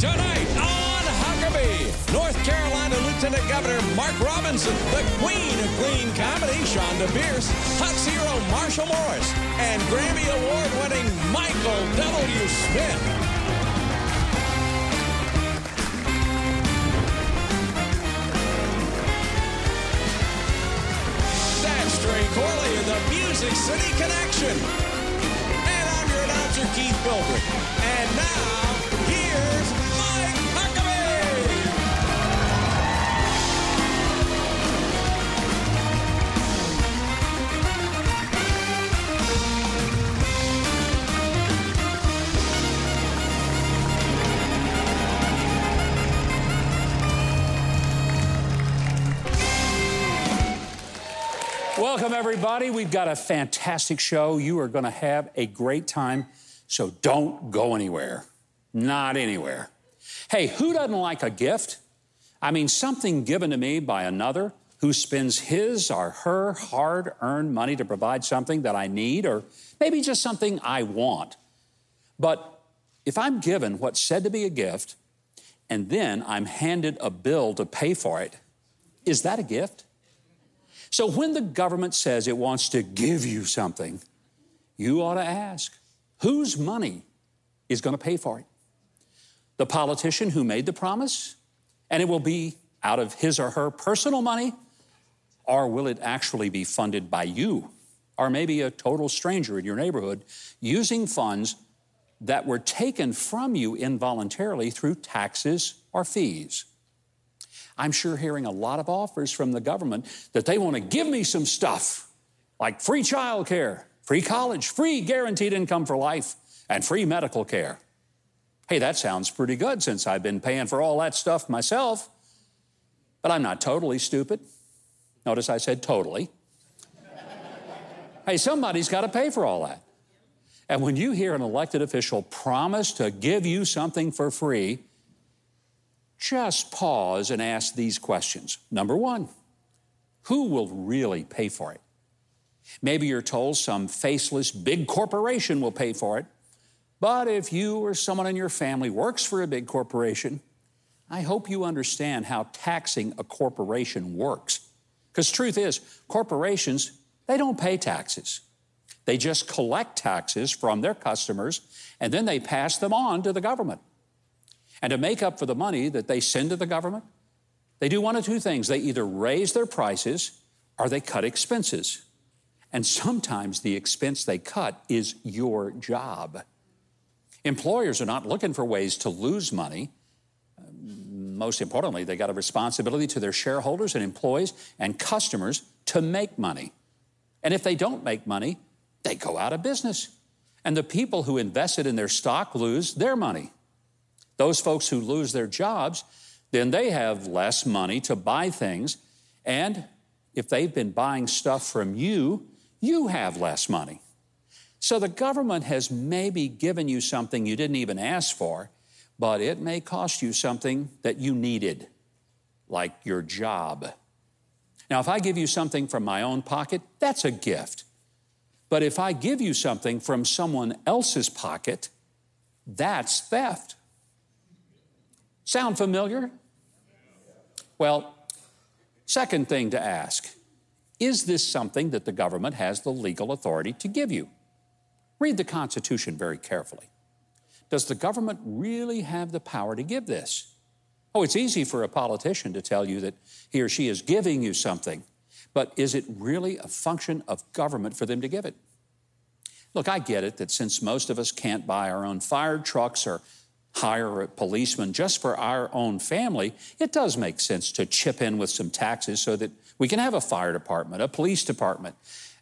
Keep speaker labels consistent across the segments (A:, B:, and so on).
A: Tonight on Huckabee, North Carolina Lieutenant Governor Mark Robinson, the queen of clean comedy, Chonda Pierce, Huck's hero Marshall Morris, and Grammy Award winning Michael W. Smith. That's Trey Corley of the Music City Connection. And I'm your announcer, Keith Bilbrey. And now, here's
B: Welcome, everybody. We've got a fantastic show. You are going to have a great time, so don't go anywhere. Not anywhere. Hey, who doesn't like a gift? I mean, something given to me by another who spends his or her hard earned money to provide something that I need or maybe just something I want. But if I'm given what's said to be a gift and then I'm handed a bill to pay for it, is that a gift? So when the government says it wants to give you something, you ought to ask whose money is going to pay for it? The politician who made the promise, and it will be out of his or her personal money, or will it actually be funded by you, or maybe a total stranger in your neighborhood using funds that were taken from you involuntarily through taxes or fees? I'm sure hearing a lot of offers from the government that they want to give me some stuff like free child care, free college, free guaranteed income for life, and free medical care. Hey, that sounds pretty good since I've been paying for all that stuff myself. But I'm not totally stupid. Notice I said totally. hey, somebody's got to pay for all that. And when you hear an elected official promise to give you something for free, just pause and ask these questions. Number one, who will really pay for it? Maybe you're told some faceless big corporation will pay for it. But if you or someone in your family works for a big corporation, I hope you understand how taxing a corporation works. Because truth is, corporations, they don't pay taxes. They just collect taxes from their customers and then they pass them on to the government. And to make up for the money that they send to the government, they do one of two things. They either raise their prices or they cut expenses. And sometimes the expense they cut is your job. Employers are not looking for ways to lose money. Most importantly, they got a responsibility to their shareholders and employees and customers to make money. And if they don't make money, they go out of business. And the people who invested in their stock lose their money. Those folks who lose their jobs, then they have less money to buy things. And if they've been buying stuff from you, you have less money. So the government has maybe given you something you didn't even ask for, but it may cost you something that you needed, like your job. Now, if I give you something from my own pocket, that's a gift. But if I give you something from someone else's pocket, that's theft. Sound familiar? Well, second thing to ask is this something that the government has the legal authority to give you? Read the Constitution very carefully. Does the government really have the power to give this? Oh, it's easy for a politician to tell you that he or she is giving you something, but is it really a function of government for them to give it? Look, I get it that since most of us can't buy our own fire trucks or hire a policeman just for our own family, it does make sense to chip in with some taxes so that we can have a fire department, a police department,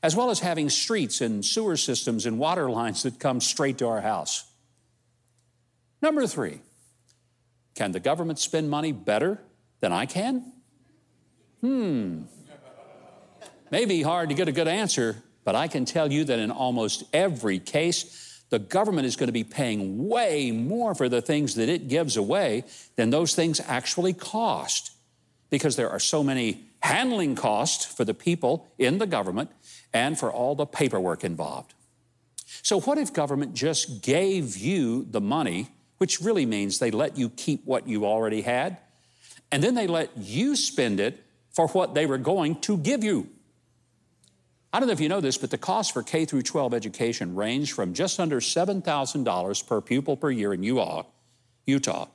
B: as well as having streets and sewer systems and water lines that come straight to our house. Number three, can the government spend money better than I can? Hmm. Maybe hard to get a good answer, but I can tell you that in almost every case, the government is going to be paying way more for the things that it gives away than those things actually cost because there are so many handling costs for the people in the government and for all the paperwork involved. So, what if government just gave you the money which really means they let you keep what you already had, and then they let you spend it for what they were going to give you. I don't know if you know this, but the cost for K through 12 education range from just under $7,000 per pupil per year in Utah, Utah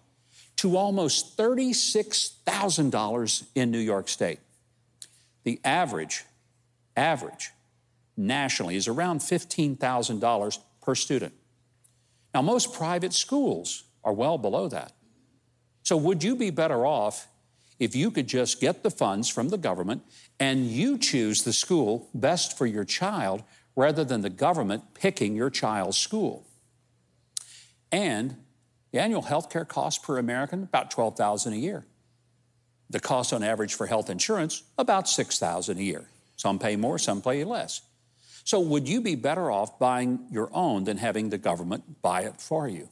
B: to almost $36,000 in New York State. The average, average nationally is around $15,000 per student. Now, most private schools are well below that. So, would you be better off if you could just get the funds from the government and you choose the school best for your child rather than the government picking your child's school? And the annual health care cost per American about 12,000 a year. The cost on average for health insurance about 6,000 a year. Some pay more, some pay less. So would you be better off buying your own than having the government buy it for you?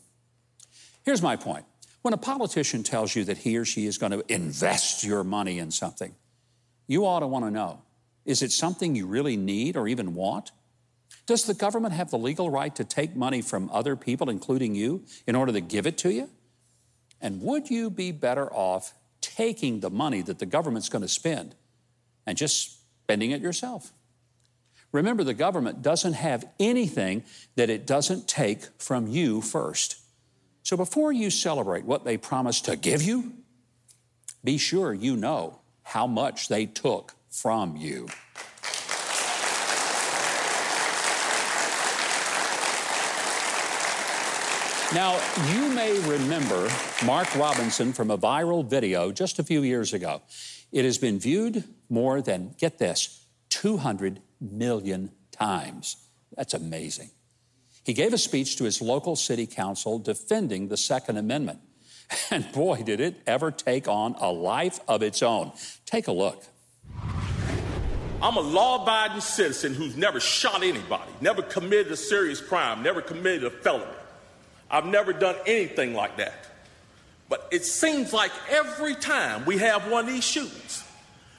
B: Here's my point. When a politician tells you that he or she is going to invest your money in something, you ought to want to know is it something you really need or even want? Does the government have the legal right to take money from other people, including you, in order to give it to you? And would you be better off taking the money that the government's going to spend and just spending it yourself? Remember, the government doesn't have anything that it doesn't take from you first. So before you celebrate what they promised to give you, be sure you know how much they took from you. Now, you may remember Mark Robinson from a viral video just a few years ago. It has been viewed more than, get this, 200 million times. That's amazing. He gave a speech to his local city council defending the Second Amendment. And boy, did it ever take on a life of its own. Take a look.
C: I'm a law abiding citizen who's never shot anybody, never committed a serious crime, never committed a felony. I've never done anything like that. But it seems like every time we have one of these shootings,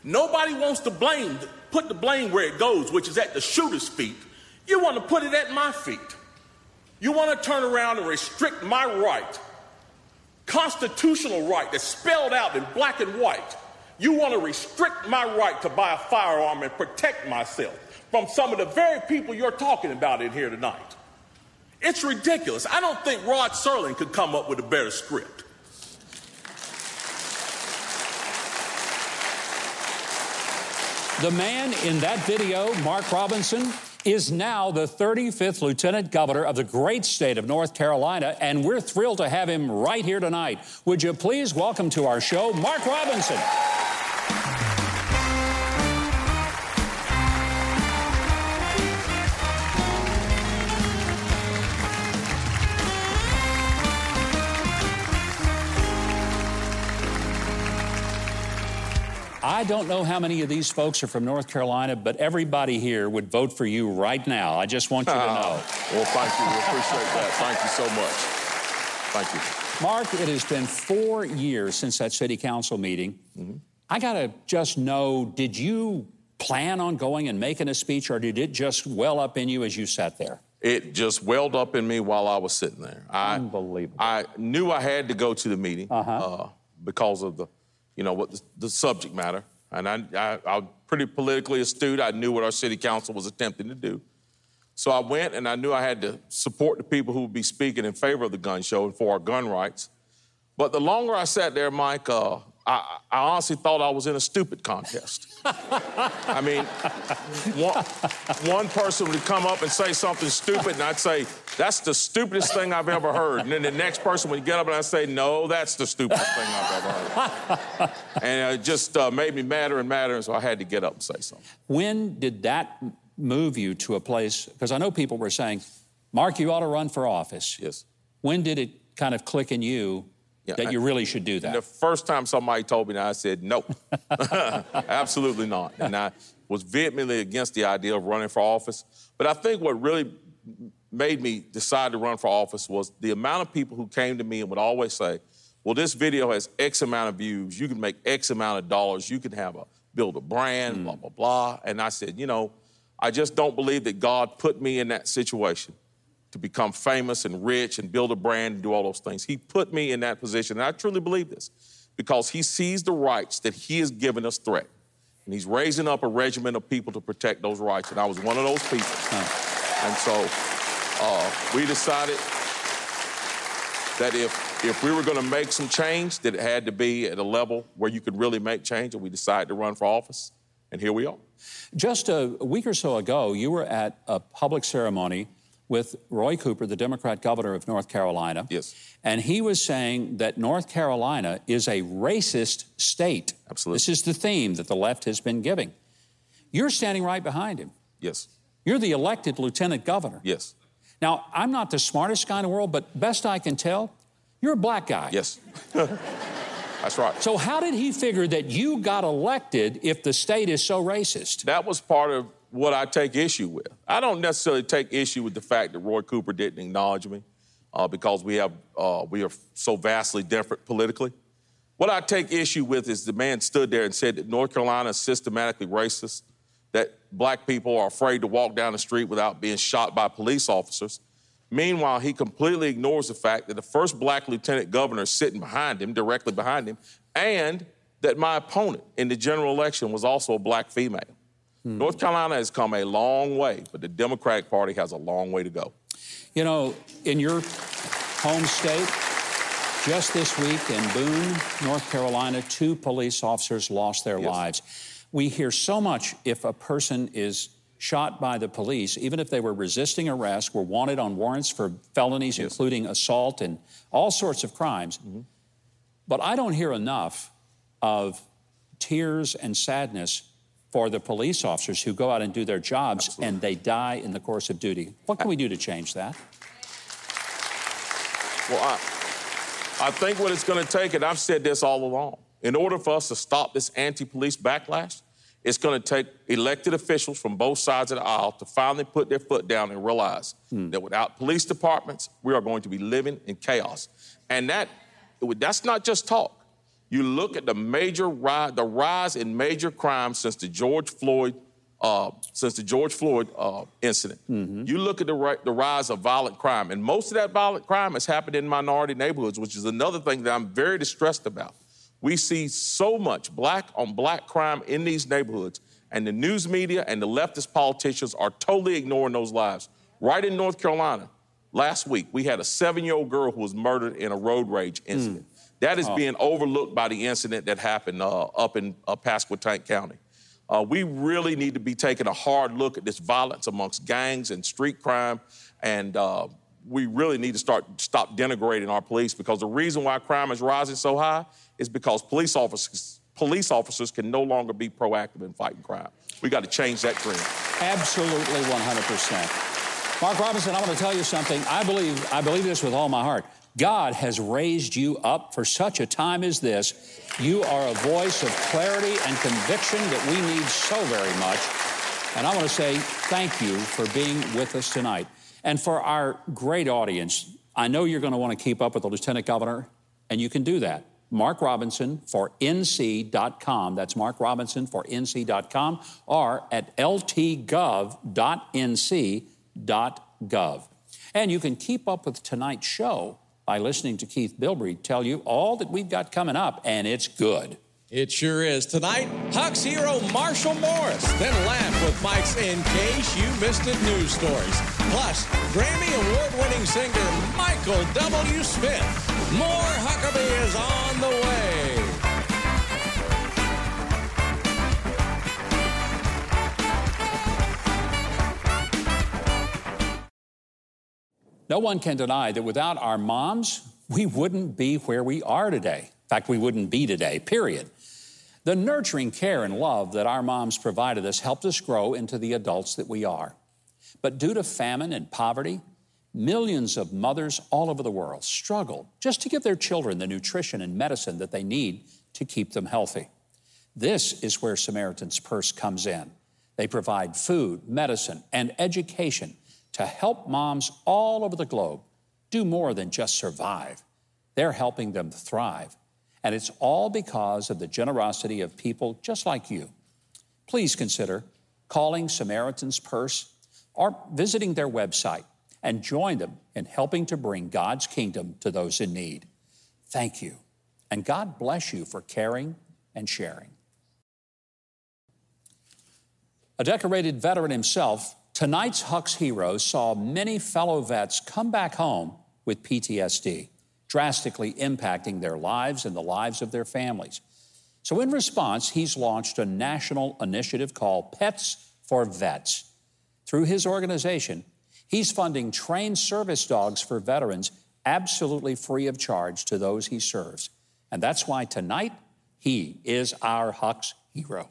C: nobody wants to blame, put the blame where it goes, which is at the shooter's feet. You want to put it at my feet. You want to turn around and restrict my right, constitutional right that's spelled out in black and white. You want to restrict my right to buy a firearm and protect myself from some of the very people you're talking about in here tonight. It's ridiculous. I don't think Rod Serling could come up with a better script.
B: The man in that video, Mark Robinson, is now the 35th Lieutenant Governor of the great state of North Carolina, and we're thrilled to have him right here tonight. Would you please welcome to our show Mark Robinson? I don't know how many of these folks are from North Carolina, but everybody here would vote for you right now. I just want you to know.
C: well, thank you. We appreciate that. Thank you so much. Thank you.
B: Mark, it has been four years since that city council meeting. Mm-hmm. I got to just know did you plan on going and making a speech, or did it just well up in you as you sat there?
C: It just welled up in me while I was sitting there.
B: I, Unbelievable.
C: I knew I had to go to the meeting uh-huh. uh, because of the you know, what the, the subject matter. And I, I, I was pretty politically astute. I knew what our city council was attempting to do. So I went and I knew I had to support the people who would be speaking in favor of the gun show and for our gun rights. But the longer I sat there, Mike, uh, I, I, honestly thought I was in a stupid contest. I mean, one, one, person would come up and say something stupid, and I'd say, That's the stupidest thing I've ever heard. And then the next person would get up and I'd say, No, that's the stupidest thing I've ever heard. and it just uh, made me madder and madder, and so I had to get up and say something.
B: When did that move you to a place? Because I know people were saying, Mark, you ought to run for office.
C: Yes.
B: When did it kind of click in you yeah, that you really should do that?
C: The first time somebody told me that, I said, no, absolutely not. And I was vehemently against the idea of running for office. But I think what really made me decide to run for office was the amount of people who came to me and would always say, well, this video has X amount of views. You can make X amount of dollars. You can have a build a brand, mm. blah, blah, blah. And I said, you know, I just don't believe that God put me in that situation to become famous and rich and build a brand and do all those things. He put me in that position, and I truly believe this because he sees the rights that he has given us threat. And he's raising up a regiment of people to protect those rights, and I was one of those people. Huh. And so uh, we decided that if, if we were going to make some change, that it had to be at a level where you could really make change, and we decided to run for office, and here we are.
B: Just a week or so ago, you were at a public ceremony with Roy Cooper, the Democrat governor of North Carolina.
C: Yes.
B: And he was saying that North Carolina is a racist state.
C: Absolutely.
B: This is the theme that the left has been giving. You're standing right behind him.
C: Yes.
B: You're the elected lieutenant governor.
C: Yes.
B: Now, I'm not the smartest guy in the world, but best I can tell, you're a black guy.
C: Yes. That's right.
B: So, how did he figure that you got elected if the state is so racist?
C: That was part of what I take issue with. I don't necessarily take issue with the fact that Roy Cooper didn't acknowledge me uh, because we have uh, we are so vastly different politically. What I take issue with is the man stood there and said that North Carolina is systematically racist, that black people are afraid to walk down the street without being shot by police officers. Meanwhile, he completely ignores the fact that the first black lieutenant governor is sitting behind him, directly behind him, and that my opponent in the general election was also a black female. Hmm. North Carolina has come a long way, but the Democratic Party has a long way to go.
B: You know, in your home state, just this week in Boone, North Carolina, two police officers lost their yes. lives. We hear so much if a person is shot by the police, even if they were resisting arrest, were wanted on warrants for felonies, yes. including assault and all sorts of crimes. Mm-hmm. But I don't hear enough of tears and sadness for the police officers who go out and do their jobs Absolutely. and they die in the course of duty. What can we do to change that?
C: Well, I, I think what it's going to take, and I've said this all along, in order for us to stop this anti police backlash, it's going to take elected officials from both sides of the aisle to finally put their foot down and realize hmm. that without police departments, we are going to be living in chaos. And that that's not just talk. You look at the major rise, the rise in major crime since the George Floyd, uh, since the George Floyd uh, incident. Mm-hmm. You look at the, the rise of violent crime, and most of that violent crime has happened in minority neighborhoods, which is another thing that I'm very distressed about. We see so much black on black crime in these neighborhoods, and the news media and the leftist politicians are totally ignoring those lives. Right in North Carolina, last week, we had a seven year old girl who was murdered in a road rage incident. Mm. That is oh. being overlooked by the incident that happened uh, up in uh, Pasquotank County. Uh, we really need to be taking a hard look at this violence amongst gangs and street crime, and uh, we really need to start stop denigrating our police because the reason why crime is rising so high is because police officers police officers can no longer be proactive in fighting crime. We got to change that trend.
B: Absolutely, 100%. Mark Robinson, I want to tell you something. I believe I believe this with all my heart. God has raised you up for such a time as this. You are a voice of clarity and conviction that we need so very much. And I want to say thank you for being with us tonight. And for our great audience, I know you're going to want to keep up with the Lieutenant Governor, and you can do that. Mark Robinson for NC.com. That's Mark Robinson for NC.com or at ltgov.nc.gov. And you can keep up with tonight's show by listening to Keith Bilbrey tell you all that we've got coming up, and it's good.
A: It sure is. Tonight, Huck's hero Marshall Morris. Then laugh with Mike's In Case You Missed It news stories. Plus, Grammy Award winning singer Michael W. Smith. More Huckabee is on the way.
B: No one can deny that without our moms, we wouldn't be where we are today. In fact, we wouldn't be today, period. The nurturing care and love that our moms provided us helped us grow into the adults that we are. But due to famine and poverty, millions of mothers all over the world struggle just to give their children the nutrition and medicine that they need to keep them healthy. This is where Samaritan's Purse comes in. They provide food, medicine, and education to help moms all over the globe do more than just survive. They're helping them thrive. And it's all because of the generosity of people just like you. Please consider calling Samaritan's Purse or visiting their website and join them in helping to bring God's kingdom to those in need. Thank you, and God bless you for caring and sharing. A decorated veteran himself, tonight's Huck's Heroes saw many fellow vets come back home with PTSD, drastically impacting their lives and the lives of their families. So, in response, he's launched a national initiative called Pets for Vets. Through his organization, he's funding trained service dogs for veterans absolutely free of charge to those he serves. And that's why tonight he is our Huck's hero.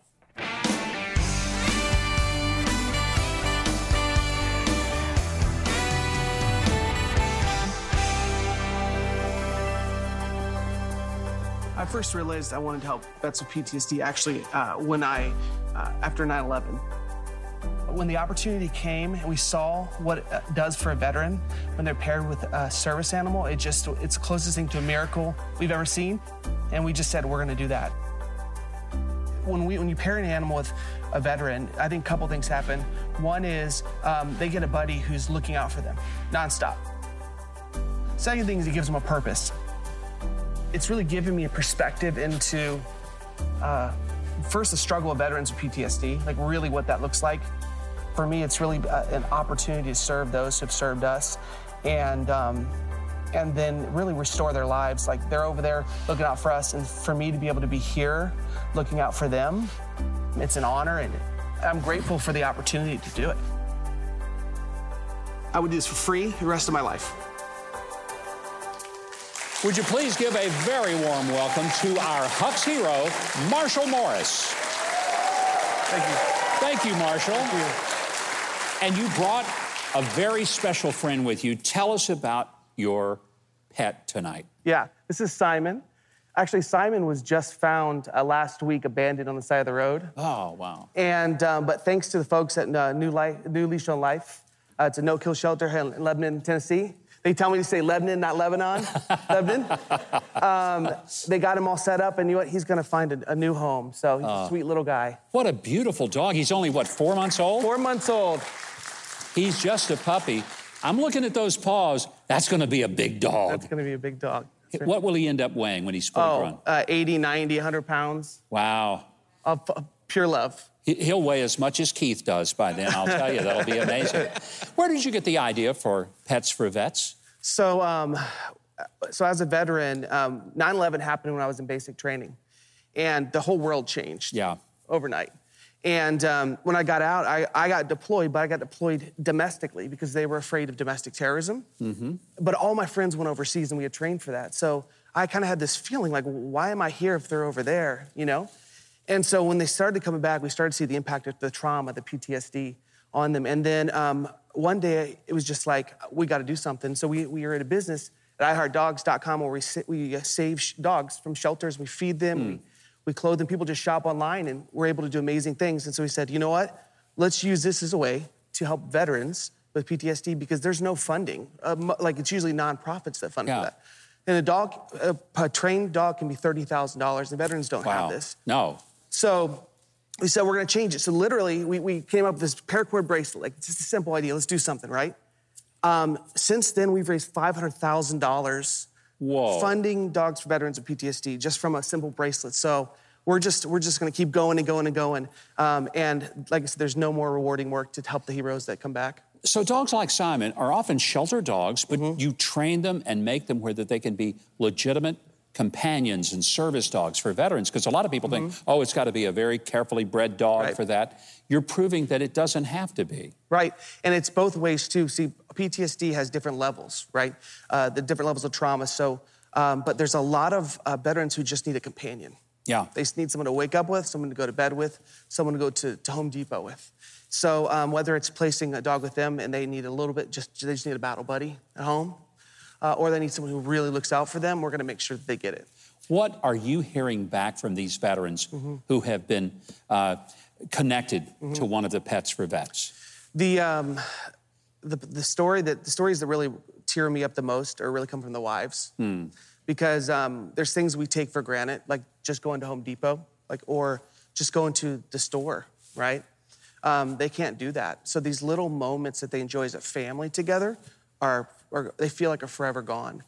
D: I first realized I wanted to help vets with PTSD actually uh, when I, uh, after 9 11. When the opportunity came and we saw what it uh, does for a veteran when they're paired with a service animal, it just, it's the closest thing to a miracle we've ever seen. And we just said, we're gonna do that. When, we, when you pair an animal with a veteran, I think a couple things happen. One is um, they get a buddy who's looking out for them nonstop. Second thing is it gives them a purpose it's really given me a perspective into uh, first the struggle of veterans with PTSD, like really what that looks like. For me, it's really uh, an opportunity to serve those who have served us, and um, and then really restore their lives. Like they're over there looking out for us, and for me to be able to be here, looking out for them, it's an honor, and I'm grateful for the opportunity to do it. I would do this for free the rest of my life.
B: Would you please give a very warm welcome to our Huck's hero, Marshall Morris.
D: Thank you.
B: Thank you, Marshall.
D: Thank you.
B: And you brought a very special friend with you. Tell us about your pet tonight.
D: Yeah, this is Simon. Actually, Simon was just found uh, last week abandoned on the side of the road.
B: Oh, wow.
D: And um, but thanks to the folks at uh, New, Life, New Leash on Life, uh, it's a no-kill shelter here in Lebanon, Tennessee. They tell me to say Lebanon, not Lebanon. Lebanon. Um, they got him all set up, and you know what? He's going to find a, a, new home. So he's uh, a sweet little guy.
B: What a beautiful dog. He's only, what, four months old?
D: Four months old.
B: He's just a puppy. I'm looking at those paws. That's going to be a big dog.
D: That's going to be a big dog.
B: What will he end up weighing when he's full
D: oh,
B: grown?
D: Uh, 80, 90, 100 pounds.
B: Wow.
D: Of pure love.
B: He'll weigh as much as Keith does by then, I'll tell you. That'll be amazing. Where did you get the idea for Pets for Vets?
D: So, um, so as a veteran, um, 9/11 happened when I was in basic training, and the whole world changed.
B: Yeah.
D: Overnight. And um, when I got out, I, I, got deployed, but I got deployed domestically because they were afraid of domestic terrorism. Mm-hmm. But all my friends went overseas, and we had trained for that. So I kind of had this feeling like, why am I here if they're over there? You know. And so when they started coming back, we started to see the impact of the trauma, the PTSD on them. And then um, one day it was just like, we got to do something. So we, we are at a business at iHeartDogs.com where we, we uh, save dogs from shelters, we feed them, mm. we, we clothe them. People just shop online and we're able to do amazing things. And so we said, you know what? Let's use this as a way to help veterans with PTSD because there's no funding. Um, like it's usually nonprofits that fund yeah. that. And a dog, a, a trained dog can be $30,000. The veterans don't
B: wow.
D: have this.
B: No.
D: So we said we're going to change it. So literally, we, we came up with this paracord bracelet, like just a simple idea. Let's do something, right? Um, since then, we've raised five hundred thousand dollars funding dogs for veterans of PTSD just from a simple bracelet. So we're just we're just going to keep going and going and going. Um, and like I said, there's no more rewarding work to help the heroes that come back.
B: So dogs like Simon are often shelter dogs, but mm-hmm. you train them and make them where that they can be legitimate companions and service dogs for veterans because a lot of people mm-hmm. think, oh, it's got to be a very carefully bred dog right. for that. You're proving that it doesn't have to be.
D: Right. And it's both ways too. See, PTSD has different levels, right? Uh, the different levels of trauma. So, um, but there's a lot of uh, veterans who just need a companion.
B: Yeah.
D: They just need someone to wake up with, someone to go to bed with, someone to go to, to Home Depot with. So um, whether it's placing a dog with them and they need a little bit, just they just need a battle buddy at home, uh, or they need someone who really looks out for them, we're going to make sure that they get it.
B: What are you hearing back from these veterans mm-hmm. who have been uh, connected mm-hmm. to one of the pets for vets?
D: The, um, the, the story that the stories that really tear me up the most are really come from the wives, hmm. because um, there's things we take for granted, like just going to Home Depot, like or just going to the store, right? Um, they can't do that. So these little moments that they enjoy as a family together are, are they feel like are forever gone.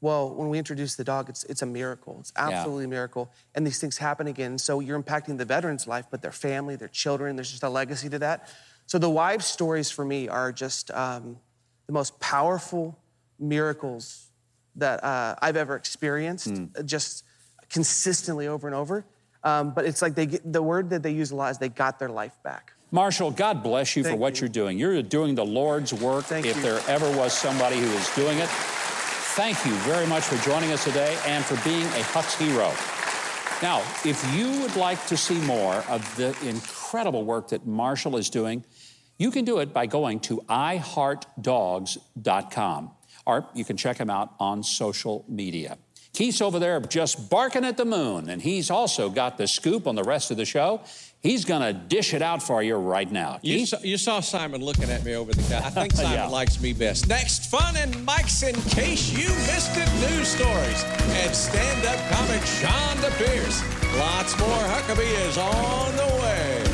D: Well, when we introduce the dog, it's, it's a miracle. It's absolutely a miracle. And these things happen again. So you're impacting the veteran's life, but their family, their children, there's just a legacy to that. So the wives' stories for me are just um, the most powerful miracles that uh, I've ever experienced, just consistently over and over. Um, but it's like they get, the word that they use a lot is they got their life back.
B: Marshall, God bless you for what
D: you.
B: you're doing. You're doing the Lord's work.
D: Thank
B: if
D: you.
B: there ever was somebody who is doing it, thank you very much for joining us today and for being a Huck's hero. Now, if you would like to see more of the incredible work that Marshall is doing, you can do it by going to iheartdogs.com or you can check him out on social media. Keith's over there just barking at the moon, and he's also got the scoop on the rest of the show. He's going to dish it out for you right now.
A: You saw, you saw Simon looking at me over the counter. I think Simon
B: Yeah.
A: likes me best. Next, fun and Mike's in case you missed it news stories. And stand up comic Chonda Pierce. Lots more Huckabee is on the way.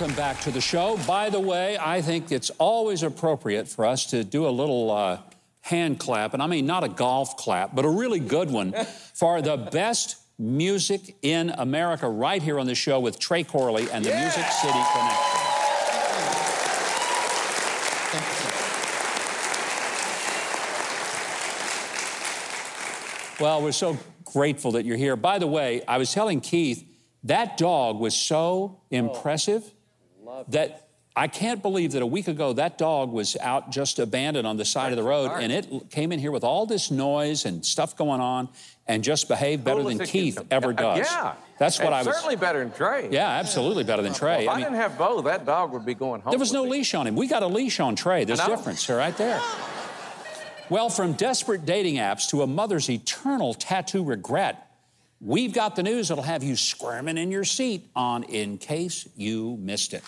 B: Welcome back to the show. By the way, I think it's always appropriate for us to do a little uh, hand clap, and I mean not a golf clap, but a really good one for the best music in America right here on the show with Trey Corley and the Music City Connection. Well, we're so grateful that you're here. By the way, I was telling Keith, that dog was so impressive that I can't believe that a week ago that dog was out just abandoned on the side of the road and it came in here with all this noise and stuff going on and just behaved better than Keith ever does.
E: Yeah.
B: That's what
E: And
B: I was.
E: Certainly better than Trey.
B: Yeah, absolutely better than Trey.
E: If I,
B: I mean,
E: didn't have both, that dog would be going home.
B: there was no
E: me.
B: leash on him. We got a leash on Trey. There's
E: a
B: difference right there. Well, from desperate dating apps to a mother's eternal tattoo regret, we've got the news that'll have you squirming in your seat on In Case You Missed It.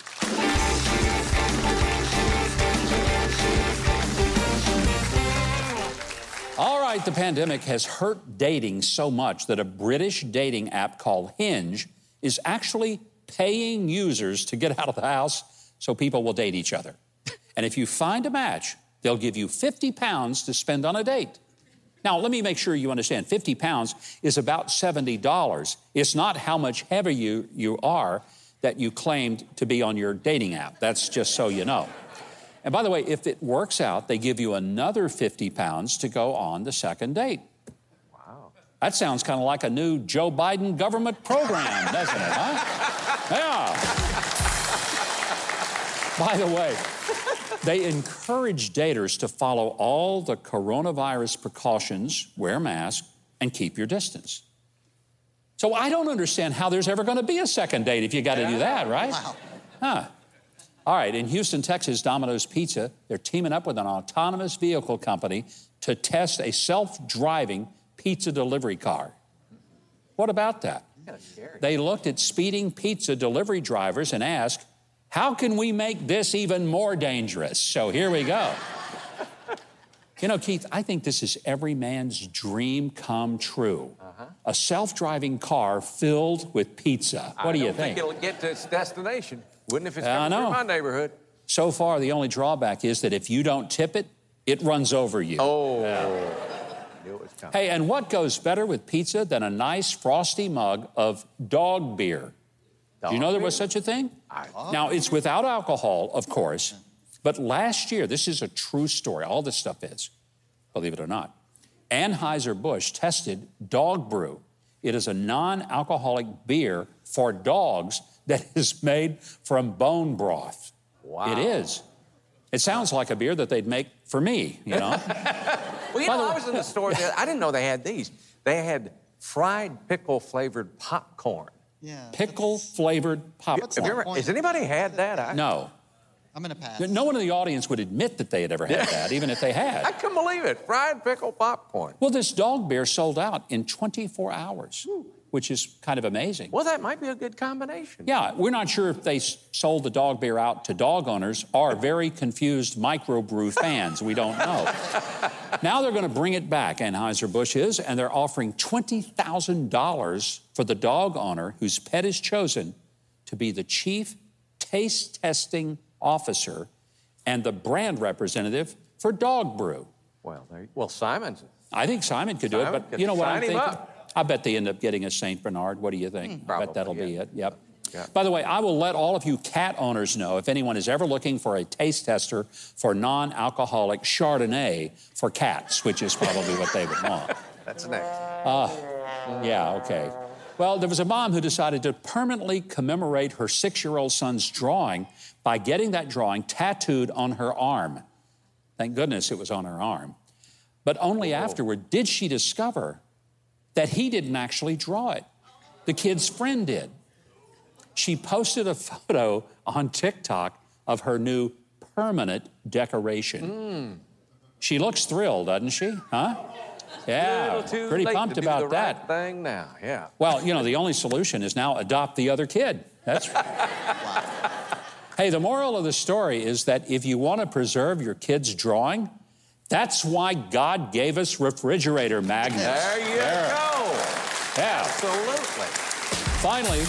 B: All right, the pandemic has hurt dating so much that a British dating app called Hinge is actually paying users to get out of the house so people will date each other. And if you find a match, they'll give you 50 pounds to spend on a date. Now, let me make sure you understand 50 pounds is about $70. It's not how much heavier you, you are that you claimed to be on your dating app. That's just so you know. And by the way, if it works out, they give you another 50 pounds to go on the second date. Wow. That sounds kind of like a new Joe Biden government program, doesn't it, huh? Yeah. By the way, they encourage daters to follow all the coronavirus precautions, wear masks, and keep your distance. So I don't understand how there's ever going to be a second date if you got to do that, right? Huh. All right, in Houston, Texas, Domino's Pizza, they're teaming up with an autonomous vehicle company to test a self driving pizza delivery car. What about that? They looked at speeding pizza delivery drivers and asked, how can we make this even more dangerous? So here we go. You know, Keith, I think this is every man's dream come true. Uh-huh. A self driving car filled with pizza. What
E: I
B: do you
E: don't
B: think?
E: it'll get to its destination. Wouldn't if it's
B: Yeah,
E: coming through my neighborhood.
B: So far, the only drawback is that if you don't tip it, it runs over you.
E: Oh. Knew it was coming.
B: Hey, and what goes better with pizza than a nice frosty mug of dog beer? Do you know there was such a thing? Now, it's without alcohol, of course, but last year, this is a true story, all this stuff is, believe it or not. Anheuser-Busch tested Dog Brew. It is a non-alcoholic beer for dogs that is made from bone broth.
E: Wow.
B: It is. It sounds like a beer that they'd make for me, you know?
E: Well, you know, I was in the store. I didn't know they had these. They had fried pickle flavored popcorn.
F: Yeah.
B: Pickle flavored
E: Have
B: popcorn.
E: ever, has anybody had that? I,
B: No.
F: I'm gonna pass.
B: No one in the audience would admit that they had ever had that, even if they had.
E: I couldn't believe it. Fried pickle popcorn.
B: Well, this dog beer sold out in 24 hours, which is kind of amazing.
E: Well, that might be a good combination.
B: Yeah, we're not sure if they sold the dog beer out to dog owners or very confused microbrew fans. We don't know. now they're going to bring it back, Anheuser-Busch is, and they're offering $20,000 for the dog owner whose pet is chosen to be the chief taste testing officer and the brand representative for Dog Brew.
E: Well, there you, well, Simon's.
B: I think Simon could do
E: Simon
B: it, but you know what I'm thinking? I bet they end up getting a St. Bernard. What do you think? Hmm, I bet that'll be it. Yep.
E: Yeah.
B: By the way, I will let all of you cat owners know if anyone is ever looking for a taste tester for non alcoholic Chardonnay for cats, which is probably what they would want.
E: That's next.
B: Ah, yeah, okay. Well, there was a mom who decided to permanently commemorate her six year old son's drawing by getting that drawing tattooed on her arm. Thank goodness it was on her arm. But only afterward did she discover that he didn't actually draw it. The kid's friend did. She posted a photo on TikTok of her new permanent decoration. She looks thrilled, doesn't she? Huh? Yeah, pretty pumped about that.
E: Thing now, yeah.
B: Well, you know, the only solution is now adopt the other kid. That's right. Hey, the moral of the story is that if you want to preserve your kid's drawing, that's why God gave us refrigerator magnets.
E: There you
B: There.
E: go.
B: Yeah.
E: Absolutely.
B: Finally,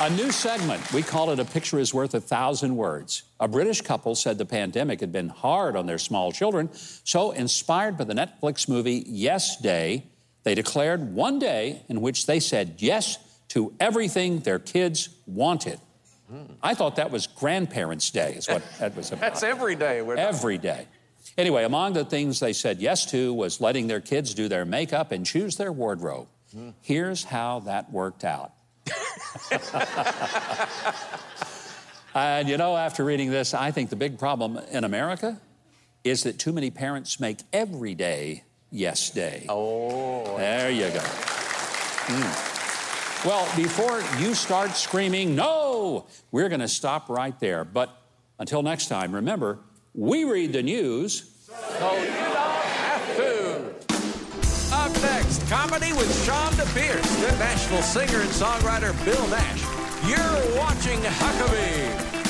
B: a new segment. We call it A Picture is Worth a Thousand Words. A British couple said the pandemic had been hard on their small children, so inspired by the Netflix movie Yes Day, they declared one day in which they said yes to everything their kids wanted. Hmm. I thought that was Grandparents' Day, is what that was about.
E: That's every day. We're
B: Every day. Anyway, among the things they said yes to was letting their kids do their makeup and choose their wardrobe. Here's how that worked out. and you know, after reading this, I think the big problem in America is that too many parents make every day yes day.
E: Oh.
B: There you go. Mm. Well, before you start screaming, no, we're going to stop right there. But until next time, remember, we read the news.
E: So you don't have to. Up next, comedy with Chonda Pierce, the Nashville singer and songwriter Bill Nash. You're watching Huckabee.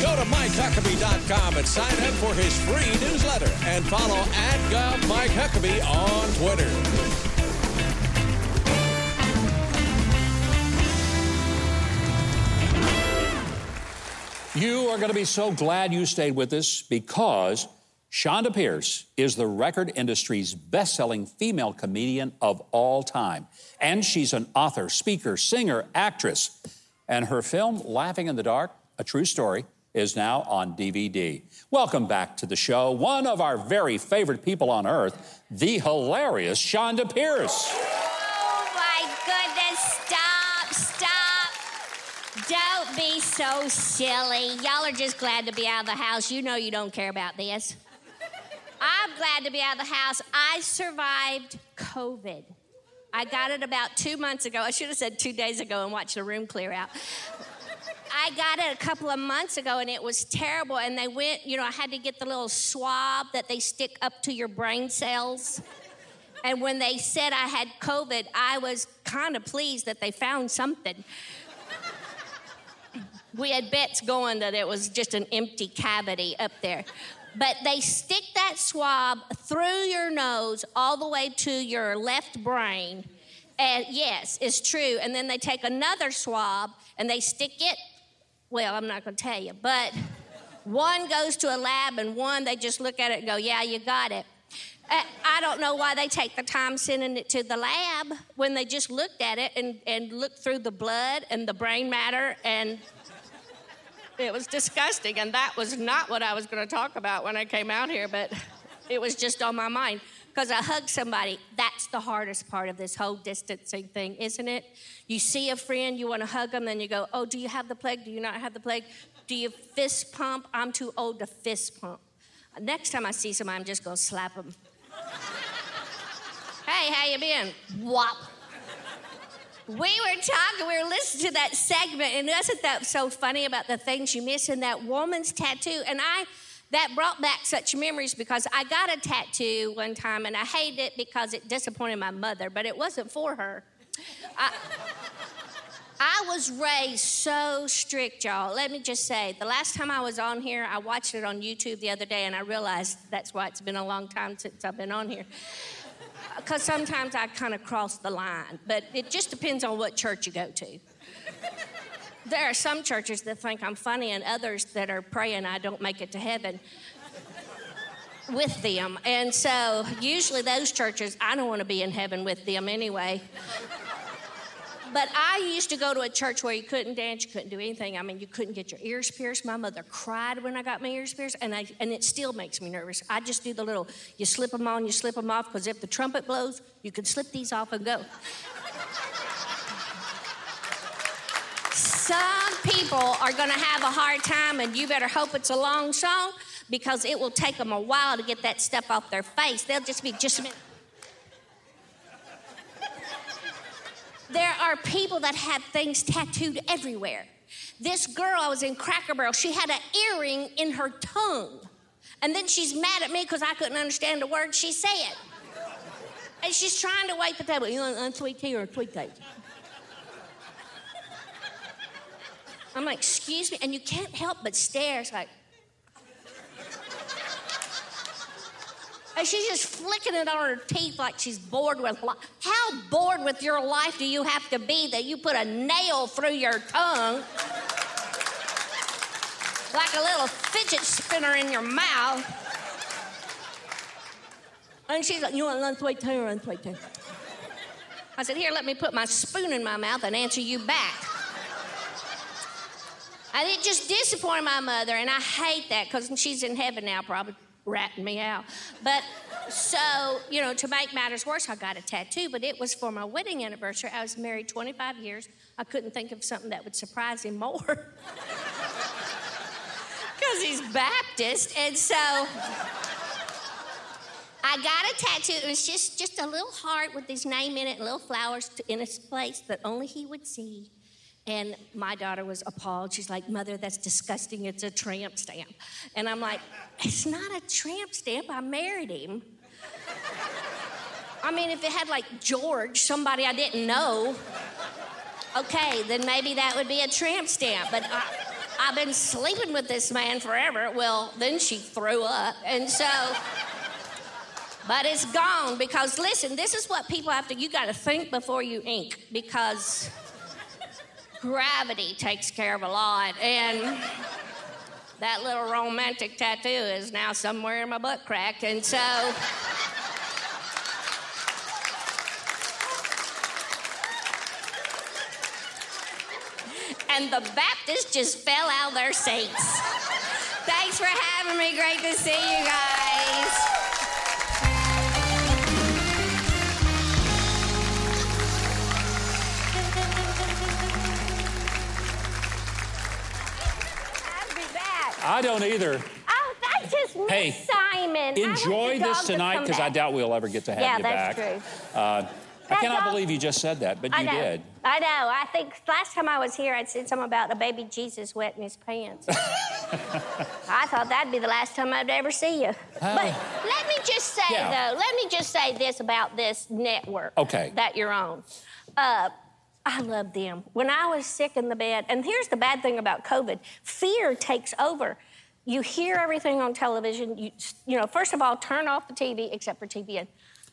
A: Go to MikeHuckabee.com and sign up for his free newsletter and follow at Huckabee on Twitter.
B: You are going to be so glad you stayed with us because Chonda Pierce is the record industry's best selling female comedian of all time. And she's an author, speaker, singer, actress. And her film, Laughing in the Dark, a true story, is now on DVD. Welcome back to the show, one of our very favorite people on earth, the hilarious Chonda Pierce.
G: Oh my goodness, stop, stop. Don't be so silly. Y'all are just glad to be out of the house. You know you don't care about this. I'm glad to be out of the house. I survived COVID. I got it about two months ago. I should have said two days ago and watched the room clear out. I got it a couple of months ago and it was terrible. And they went, you know, I had to get the little swab that they stick up to your brain cells. And when they said I had COVID, I was kind of pleased that they found something. We had bets going that it was just an empty cavity up there. But they stick that swab through your nose all the way to your left brain. And yes, it's true. And then they take another swab and they stick it, well, I'm not going to tell you, but one goes to a lab and one they just look at it and go, yeah, you got it. Uh, I don't know why they take the time sending it to the lab when they just looked at it and, and looked through the blood and the brain matter and it was disgusting. And that was not what I was going to talk about when I came out here, but it was just on my mind because I hugged somebody. That's the hardest part of this whole distancing thing, isn't it? You see a friend, you want to hug them, then you go, Oh, do you have the plague? Do you not have the plague? Do you fist pump? I'm too old to fist pump. Next time I see somebody, I'm just gonna slap them. hey, how you been? Whop. We were talking, we were listening to that segment, and wasn't that so funny about the things you miss in that woman's tattoo? And I, that brought back such memories because I got a tattoo one time and I hated it because it disappointed my mother, but it wasn't for her. I, I was raised so strict, y'all. Let me just say, the last time I was on here, I watched it on YouTube the other day and I realized that's why it's been a long time since I've been on here. Because sometimes I kind of cross the line, but it just depends on what church you go to. There are some churches that think I'm funny and others that are praying I don't make it to heaven with them. And so usually those churches, I don't want to be in heaven with them anyway. But I used to go to a church where you couldn't dance, you couldn't do anything. I mean, you couldn't get your ears pierced. My mother cried when I got my ears pierced, and, I, and it still makes me nervous. I just do the little, you slip them on, you slip them off, because if the trumpet blows, you can slip these off and go. Some people are going to have a hard time, and you better hope it's a long song because it will take them a while to get that stuff off their face. They'll just be just a minute. There are people that have things tattooed everywhere. This girl, I was in Cracker Barrel, she had an earring in her tongue. And then she's mad at me because I couldn't understand the word she said. And she's trying to wait the table. You want unsweet tea or sweet tea? I'm like, excuse me. And you can't help but stare. It's like, And she's just flicking it on her teeth like she's bored with life. How bored with your life do you have to be that you put a nail through your tongue? like a little fidget spinner in your mouth. And she's like, You want unsweet tea or unsweet tea? I said, Here, let me put my spoon in my mouth and answer you back. And it just disappointed my mother, and I hate that because she's in heaven now, probably ratting me out. But so, you know, to make matters worse, I got a tattoo, but it was for my wedding anniversary. I was married 25 years. I couldn't think of something that would surprise him more. Because he's Baptist. And so I got a tattoo. It was just, just a little heart with his name in it little flowers in a place that only he would see. And my daughter was appalled. She's like, Mother, that's disgusting. It's a tramp stamp. And I'm like, It's not a tramp stamp. I married him. I mean, if it had like George, somebody I didn't know, okay, then maybe that would be a tramp stamp. But I, I've been sleeping with this man forever. Well, then she threw up. And so, but it's gone because listen, this is what people have to, you got to think before you ink because gravity takes care of a lot. And that little romantic tattoo is now somewhere in my butt crack. And so. and the Baptists just fell out of their seats. Thanks for having me. Great to see you guys.
B: I don't either.
G: Oh, that's just Miss
B: Hey,
G: Simon.
B: Enjoy this tonight because I doubt we'll ever get to have it back.
G: Yeah,
B: you
G: that's true.
B: Uh, I cannot
G: all-
B: believe you just said that, but
G: I
B: you
G: know.
B: did.
G: I know. I think last time I was here, I'd said something about a baby Jesus wetting his pants. I thought that'd be the last time I'd ever see you. but let me just say,
B: Yeah.
G: though, let me just say this about this network
B: Okay.
G: that you're on. Uh, I love them. When I was sick in the bed, and here's the bad thing about COVID fear takes over. You hear everything on television. You, you know, first of all, turn off the TV except for TBN.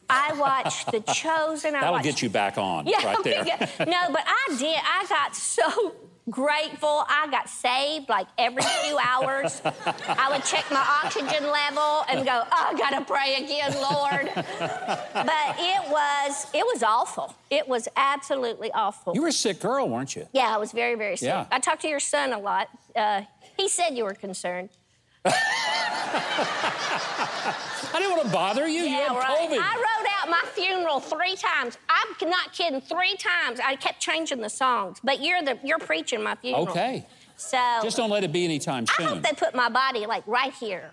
G: I watched The Chosen. I
B: That'll
G: watched
B: get you back on
G: yeah,
B: right there.
G: yeah. No, but I did. I got so grateful. I got saved like every few hours. I would check my oxygen level and go, oh, I gotta pray again, Lord. but it was it was awful. It was absolutely awful.
B: You were a sick girl, weren't you?
G: yeah, I was very, very sick.
B: Yeah.
G: I talked to your son a lot. Uh, he said you were concerned.
B: I didn't want to bother you. you had
G: right.
B: COVID.
G: I wrote out my funeral three times. I'm not kidding. Three times. I kept changing the songs. But you're the you're preaching my funeral.
B: Okay.
G: So
B: Just don't let it be anytime
G: I
B: soon.
G: I hope they put my body like right here.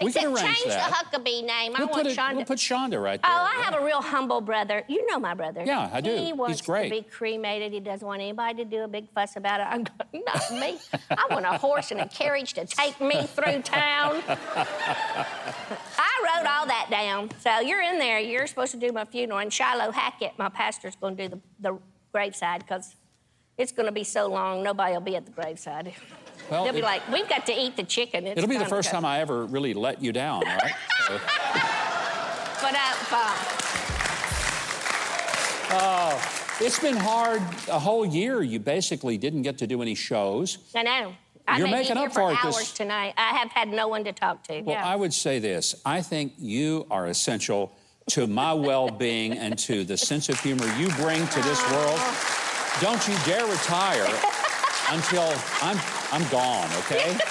B: We
G: Except
B: can arrange
G: change
B: that.
G: the Huckabee name. I
B: We'll
G: want
B: put, it,
G: Chonda.
B: we'll put Chonda right oh, there.
G: Oh, I
B: yeah.
G: have a real humble brother. You know my brother.
B: Yeah, I do.
G: He
B: He's
G: wants
B: great.
G: to be cremated. He doesn't want anybody to do a big fuss about it. I'm going, not me. I want a horse and a carriage to take me through town. I wrote all that down. So you're in there. You're supposed to do my funeral. And Shiloh Hackett, my pastor's going to do the, the graveside because it's going to be so long, nobody will be at the graveside.
B: Well,
G: They'll be
B: it-
G: like, we've got to eat the chicken. It's
B: It'll be the first time I ever really let you down, right? So-
G: But uh, uh,
B: It's been hard a whole year. You basically didn't get to do any shows.
G: I know. I
B: You're making up
G: for
B: for it
G: hours
B: this-
G: tonight. I have had no one to talk to.
B: Well,
G: yeah.
B: I would say this I think you are essential to my well being and to the sense of humor you bring to this world. Don't you dare retire until I'm, I'm gone, okay?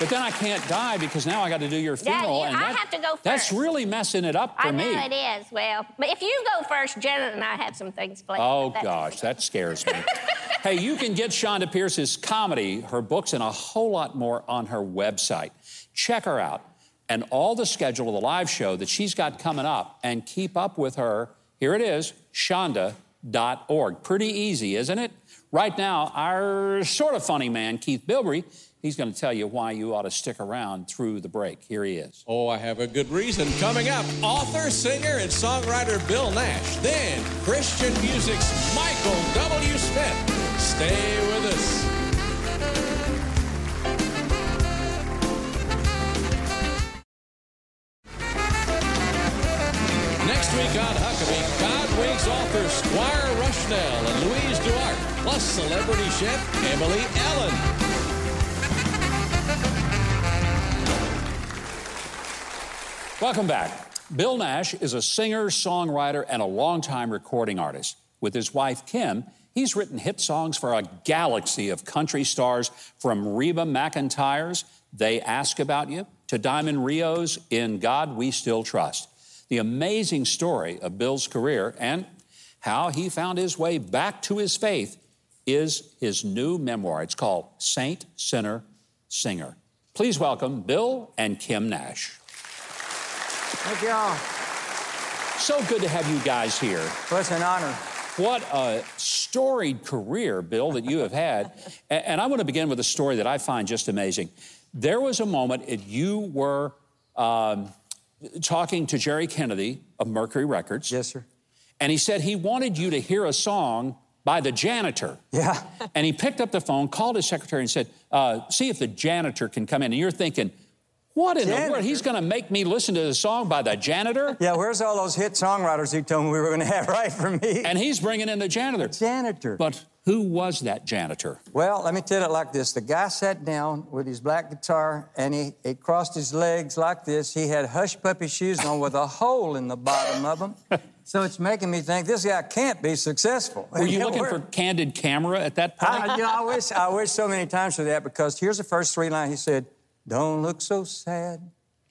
B: But then I can't die because now I got to do your
G: Yeah,
B: funeral.
G: you-
B: and
G: I
B: that-
G: have to go first.
B: That's really messing it up for
G: I know
B: me.
G: it is. Well, but if you go first, Janet and I have some things planned.
B: Oh,
G: That's-
B: gosh, that scares me. hey, you can get Chonda Pierce's comedy, her books, and a whole lot more on her website. Check her out and all the schedule of the live show that she's got coming up and keep up with her. Here it is, chonda.org. Pretty easy, isn't it? Right now, our sort of funny man, Keith Bilbrey, he's going to tell you why you ought to stick around through the break. Here he is.
A: Oh, I have a good reason. Coming up, author, singer, and songwriter Bill Nash. Then, Christian music's Michael W. Smith. Stay
B: Welcome back. Bill Nash is a singer, songwriter, and a longtime recording artist. With his wife, Kim, he's written hit songs for a galaxy of country stars from Reba McEntire's They Ask About You to Diamond Rio's In God We Still Trust. The amazing story of Bill's career and how he found his way back to his faith is his new memoir. It's called Saint, Sinner, Singer. Please welcome Bill and Kim Nash.
F: Thank y'all.
B: So good to have you guys here.
F: Well, it's an honor.
B: What a storied career, Bill, that you have had. And I want to begin with a story that I find just amazing. There was a moment that you were um, talking to Jerry Kennedy of Mercury Records,
F: Yes, sir.
B: and he said he wanted you to hear a song by the janitor.
F: Yeah.
B: And he picked up the phone, called his secretary, and said, uh, See if the janitor can come in. And you're thinking, What in the world? He's going to make me listen to the song by the janitor?
F: Yeah, where's all those hit songwriters who told me we were going to have right for me?
B: And he's bringing in the janitor.
F: Janitor.
B: But who was that janitor?
F: Well, let me tell it like this. The guy sat down with his black guitar and he, he crossed his legs like this. He had hush puppy shoes on with a hole in the bottom of them. So it's making me think this guy can't be successful.
B: Were you looking for candid camera at that point?
F: I, you know, I wish I wish so many times for that because here's the first three lines. He said, "Don't look so sad.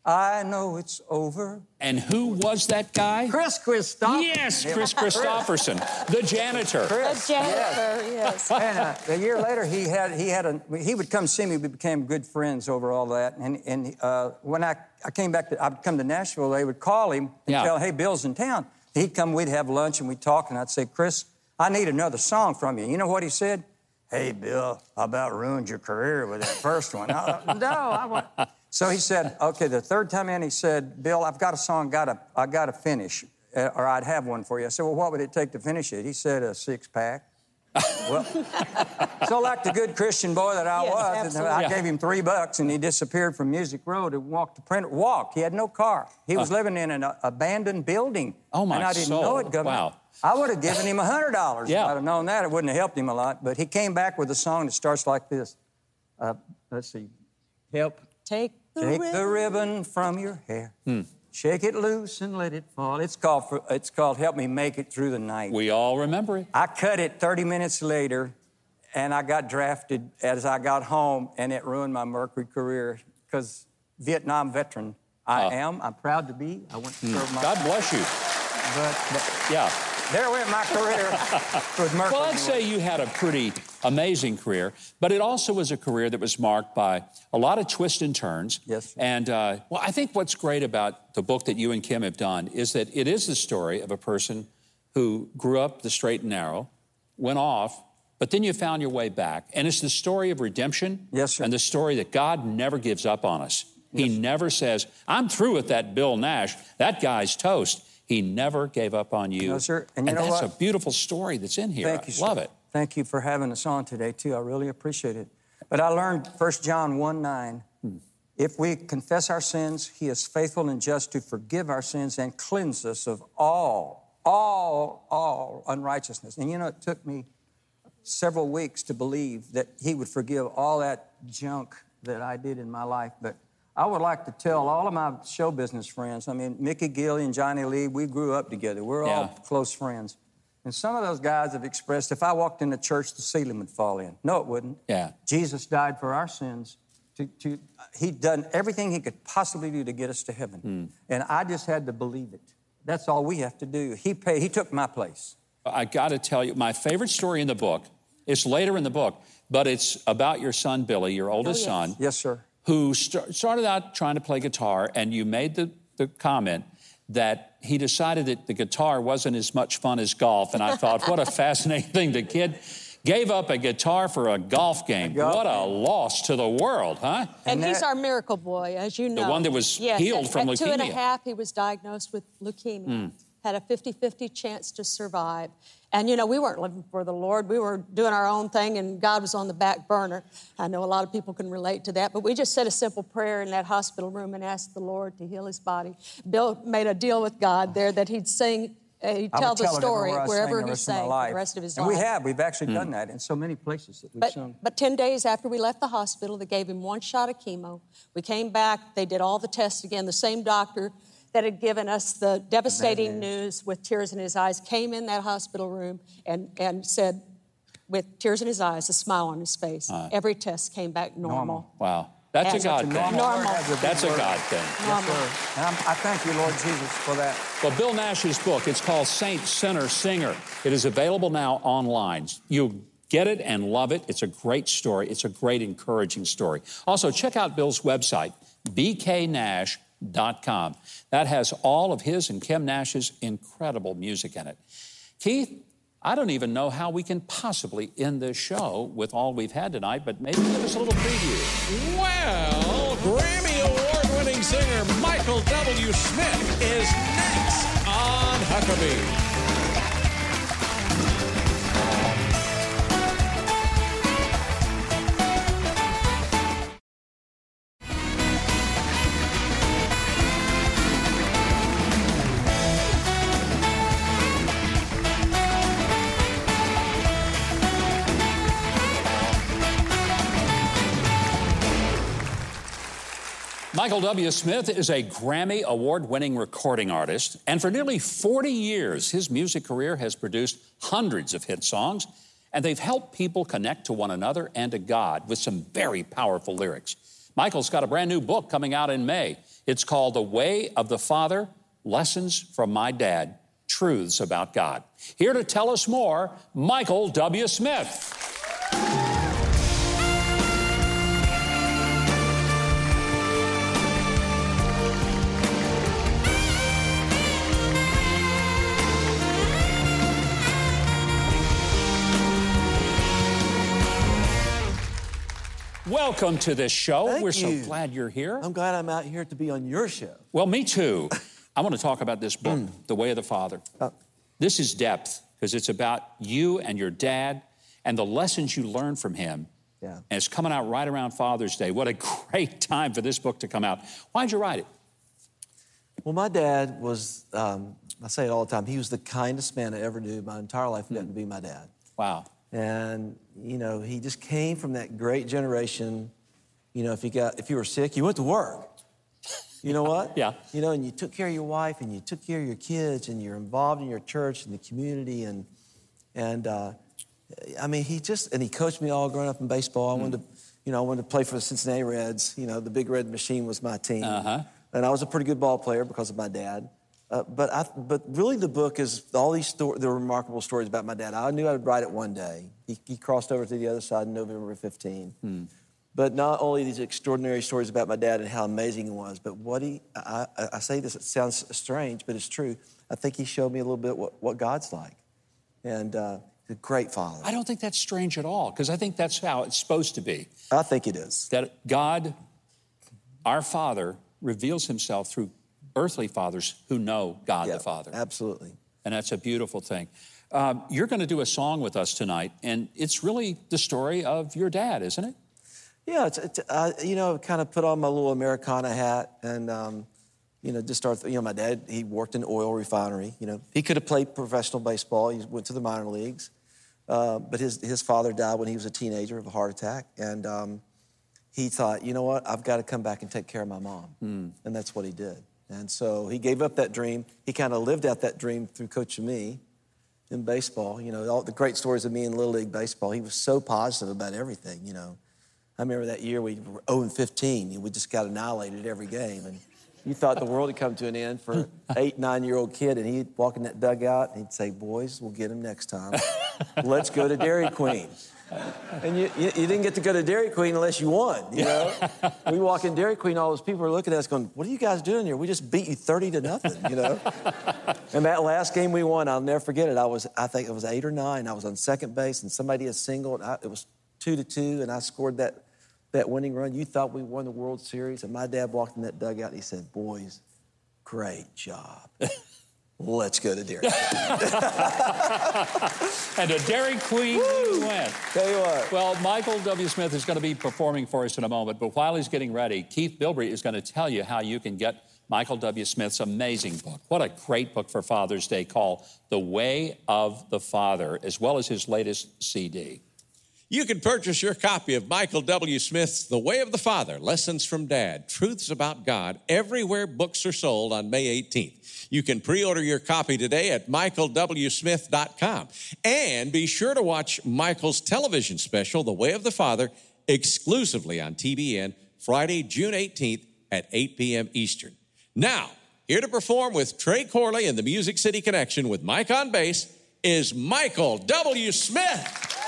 F: I know it's over."
B: and who was that guy?
F: Chris Christoph.
B: Yes, Kris Kristofferson, the janitor.
F: Chris.
H: Jennifer, yes.
F: and uh, a year later, he had he had a he would come see me. We became good friends over all that. And and uh, when I, I came back, to, I'd come to Nashville. They would call him and
B: Yeah.
F: tell, "Hey, Bill's in town." He'd come. We'd have lunch and we'd talk. And I'd say, "Chris, I need another song from you." You know what he said? Hey, Bill, I about ruined your career with that first one. I- no, I want. So he said, "Okay." The third time in, he said, "Bill, I've got a song. Got to I got to finish, uh, or I'd have one for you." I said, "Well, what would it take to finish it?" He said, "A six pack." Well, so like the good Christian boy that I
H: Yes,
F: was. I
B: Yeah.
F: gave him three bucks and he disappeared from Music Row and walked to print. Walked. He had no car. He was living in an uh, abandoned building.
B: Oh, my
F: And I didn't
B: soul.
F: know it, Governor.
B: Wow.
F: I would have given him a hundred dollars
B: Yeah.
F: if I'd have known that. It wouldn't have helped him a lot. But he came back with a song that starts like this. Uh, let's see. Help.
H: Take the
F: Take
H: ribbon.
F: the ribbon from your hair.
B: Hmm.
F: Shake it loose and let it fall. It's called. For, it's called "Help Me Make It Through the Night."
B: We all remember it.
F: I cut it 30 minutes later, and I got drafted as I got home, and it ruined my Mercury career because Vietnam veteran I
B: Oh.
F: am. I'm proud to be. I went to serve my.
B: God bless you.
F: But, but
B: Yeah.
F: There went my career with Mercury.
B: Well, I'd say you had a pretty amazing career, but it also was a career that was marked by a lot of twists and turns.
F: Yes.
B: And uh, well, I think what's great about the book that you and Kim have done is that it is the story of a person who grew up the straight and narrow, went off, but then you found your way back. And it's the story of redemption.
F: Yes, sir.
B: And the story that God never gives up on us. He never says, I'm through with that Bill Nash. That guy's toast. He never gave up on you.
F: No, sir. And you know
B: that's
F: what?
B: a beautiful story that's in here.
F: Thank you,
B: I
F: sir.
B: love it.
F: Thank you for having us on today, too. I really appreciate it. But I learned 1 John 1 9. Hmm. If we confess our sins, he is faithful and just to forgive our sins and cleanse us of all, all, all unrighteousness. And you know, it took me several weeks to believe that he would forgive all that junk that I did in my life. But I would like to tell all of my show business friends, I mean, Mickey Gilley and Johnny Lee, we grew up together. We're all close friends. And some of those guys have expressed if I walked into church, the ceiling would fall in. No, it wouldn't.
B: Yeah.
F: Jesus died for our sins. To, to, he'd done everything he could possibly do to get us to heaven.
B: Hmm.
F: And I just had to believe it. That's all we have to do. He, paid, he took my place.
B: I got to tell you, my favorite story in the book, it's later in the book, but it's about your son, Billy, your oldest
F: yes.
B: son,
F: Yes, sir.
B: Who st- started out trying to play guitar, and you made the, the comment that he decided that the guitar wasn't as much fun as golf. And I thought, what a fascinating thing. The kid gave up a guitar for a golf game.
F: golf
B: what a loss to the world, huh?
H: And,
F: And
H: he's
F: that-
H: our miracle boy, as you know.
B: The one that was
H: yes,
B: healed
H: at,
B: from
H: at two and a
B: leukemia.
H: Half, he was diagnosed with leukemia. Hmm. Had a 50 50 chance to survive. And, you know, we weren't living for the Lord. We were doing our own thing, and God was on the back burner. I know a lot of people can relate to that, but we just said a simple prayer in that hospital room and asked the Lord to heal his body. Bill made a deal with God there that he'd sing, uh, he'd tell the story wherever
F: the
H: he sang the rest of his
F: and
H: life.
F: we have. We've actually done that in so many places that we've
H: But,
F: sung.
H: but 10 days after we left the hospital, they gave him one shot of chemo. We came back, they did all the tests again. The same doctor that had given us the devastating news with tears in his eyes came in that hospital room and, and said, with tears in his eyes, a smile on his face, every test came back normal.
F: Normal.
B: Wow. That's a
H: And-
B: God
F: Normal
B: thing.
H: Normal.
F: word has a big
B: That's a
F: word.
B: God thing.
F: Yes,
H: Normal.
F: sir. And I'm, I thank you, Lord Jesus, for that.
B: Well, Bill Nash's book, it's called Saint, Sinner, Singer. It is available now online. You'll get it and love it. It's a great story. It's a great, encouraging story. Also, check out Bill's website, bknash.com. That has all of his and Kim Nash's incredible music in it. Keith, I don't even know how we can possibly end this show with all we've had tonight, but maybe give us a little preview.
A: Well, Grammy Award winning singer Michael W. Smith is next on Huckabee.
B: Michael W. Smith is a Grammy award winning recording artist, and for nearly 40 years, his music career has produced hundreds of hit songs, and they've helped people connect to one another and to God with some very powerful lyrics. Michael's got a brand new book coming out in May. It's called The Way of the Father Lessons from My Dad Truths About God. Here to tell us more, Michael W. Smith. Welcome to this show.
I: Thank
B: We're so glad you're here.
I: I'm glad I'm out here to be on your show.
B: Well, me too. I want to talk about this book, The Way of the Father.
I: Uh,
B: This is depth because it's about you and your dad and the lessons you learned from him.
I: Yeah.
B: And it's coming out right around Father's Day. What a great time for this book to come out. Why'd you write it?
I: Well, my dad was, um, I say it all the time, he was the kindest man I ever knew. My entire life got to be my dad.
B: Wow.
I: And, you know, he just came from that great generation. You know, if you got, if you were sick, you went to work. You know what?
B: Yeah.
I: You know, and you took care of your wife and you took care of your kids and you're involved in your church and the community and, and, uh, I mean, he just, and he coached me all growing up in baseball. I wanted to, you know, I wanted to play for the Cincinnati Reds. You know, the Big Red Machine was my team.
B: Uh-huh.
I: And I was a pretty good ball player because of my dad. Uh, but I, but really, the book is all these sto- the remarkable stories about my dad. I knew I would write it one day. He, he crossed over to the other side in November 15. But not only these extraordinary stories about my dad and how amazing he was, but what he, I, I, I say this, it sounds strange, but it's true. I think he showed me a little bit what, what God's like. And uh, he's a great father.
B: I don't think that's strange at all, because I think that's how it's supposed to be.
I: I think it is.
B: That God, our Father, reveals himself through earthly fathers who know God
I: Yeah,
B: the Father.
I: Absolutely.
B: And that's a beautiful thing. Um, you're going to do a song with us tonight, and it's really the story of your dad, isn't it?
I: Yeah, it's, it's uh, you know, kind of put on my little Americana hat and, um, you know, just start, you know, my dad, he worked in oil refinery. You know, he could have played professional baseball. He went to the minor leagues. Uh, but his, his father died when he was a teenager of a heart attack. And um, he thought, you know what, I've got to come back and take care of my mom. And that's what he did. And so he gave up that dream. He kind of lived out that dream through coaching me in baseball. You know, all the great stories of me in Little League Baseball. He was so positive about everything, you know. I remember that year we were 0 and 15. and We just got annihilated every game. And you thought the world had come to an end for an eight, nine year old kid. And he'd walk in that dugout and he'd say, Boys, we'll get him next time. Let's go to Dairy Queen. And you, you, you didn't get to go to Dairy Queen unless you won, you know? we walk in Dairy Queen, all those people are looking at us going, What are you guys doing here? We just beat you 30 to nothing, you know? and that last game we won, I'll never forget it. I was, I think it was eight or nine. I was on second base and somebody had singled. I, it was two to two, and I scored that, that winning run. You thought we won the World Series, and my dad walked in that dugout and he said, Boys, great job. Let's go to Dairy Queen.
B: And a Dairy Queen we went.
I: Tell you what.
B: Well, Michael W. Smith is going to be performing for us in a moment, but while he's getting ready, Keith Bilbrey is going to tell you how you can get Michael W. Smith's amazing book. What a great book for Father's Day called The Way of the Father, as well as his latest CD.
A: You can purchase your copy of Michael W. Smith's The Way of the Father Lessons from Dad Truths About God everywhere books are sold on May 18th. You can pre order your copy today at michaelwsmith.com. And be sure to watch Michael's television special, The Way of the Father, exclusively on TBN Friday, June 18th at 8 p.m. Eastern. Now, here to perform with Trey Corley and the Music City Connection with Mike on bass is Michael W. Smith.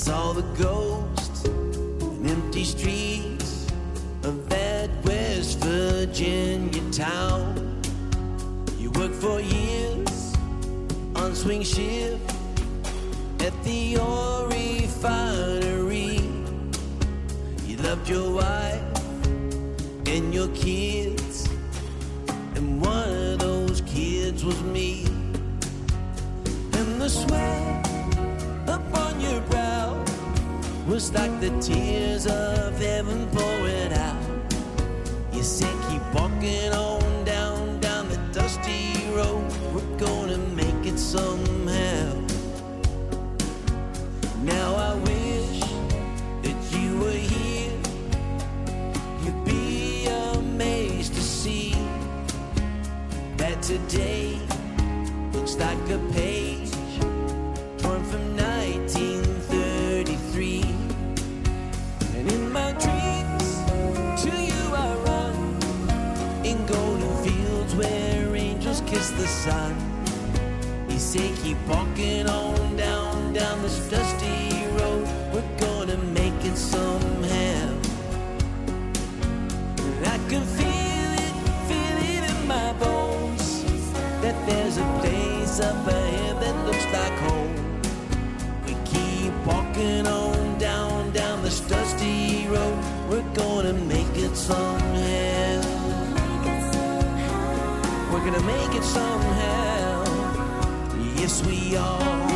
J: Saw the ghosts in empty streets of that West Virginia town. You worked for years on swing shift at the oil refinery. You loved your wife and your kids, and one of those kids was me. And the sweat was like the tears of heaven pouring out. You said, Keep walking on down, down the dusty road. We're gonna make it somehow. Now I wish that you were here. You'd be amazed to see that today looks like a page the sun. He said, Keep walking on down, down this dusty road. We're gonna make it somehow. And I can feel it, feel it in my bones. That there's a place up ahead that looks like home. We keep walking on down, down this dusty road. We're gonna make it somehow. We're gonna make it somehow. Yes, we are.